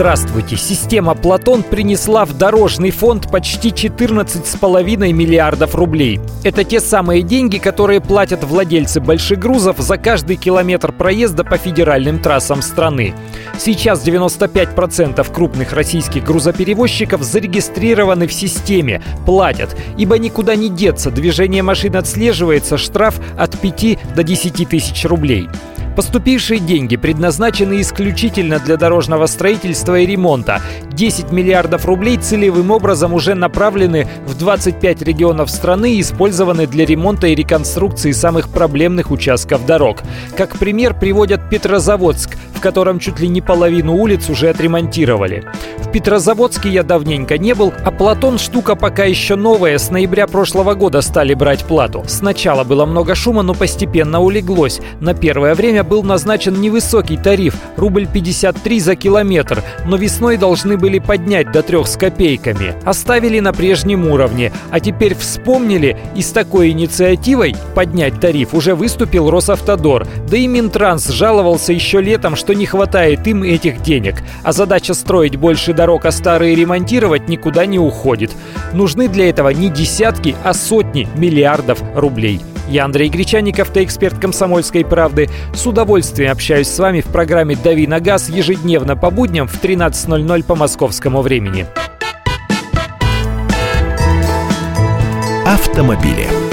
Здравствуйте. Система «Платон» принесла в дорожный фонд почти 14,5 миллиардов рублей. Это те самые деньги, которые платят владельцы больших грузов за каждый километр проезда по федеральным трассам страны. Сейчас 95% крупных российских грузоперевозчиков зарегистрированы в системе, платят, ибо никуда не деться, движение машин отслеживается, штраф от 5 до 10 тысяч рублей. Поступившие деньги предназначены исключительно для дорожного строительства и ремонта. 10 миллиардов рублей целевым образом уже направлены в 25 регионов страны и использованы для ремонта и реконструкции самых проблемных участков дорог. Как пример приводят Петрозаводск, в котором чуть ли не половину улиц уже отремонтировали. В Петрозаводске я давненько не был, а Платон штука пока еще новая, с ноября прошлого года стали брать плату. Сначала было много шума, но постепенно улеглось. На первое время был назначен невысокий тариф – рубль 53 за километр, но весной должны были поднять до трех с копейками. Оставили на прежнем уровне, а теперь вспомнили и с такой инициативой поднять тариф уже выступил Росавтодор. Да и Минтранс жаловался еще летом, что не хватает им этих денег. А задача строить больше дорог, а старые ремонтировать никуда не уходит. Нужны для этого не десятки, а сотни миллиардов рублей. Я Андрей Гречаник, автоэксперт «Комсомольской правды». С удовольствием общаюсь с вами в программе «Дави на газ» ежедневно по будням в 13.00 по московскому времени. Автомобили.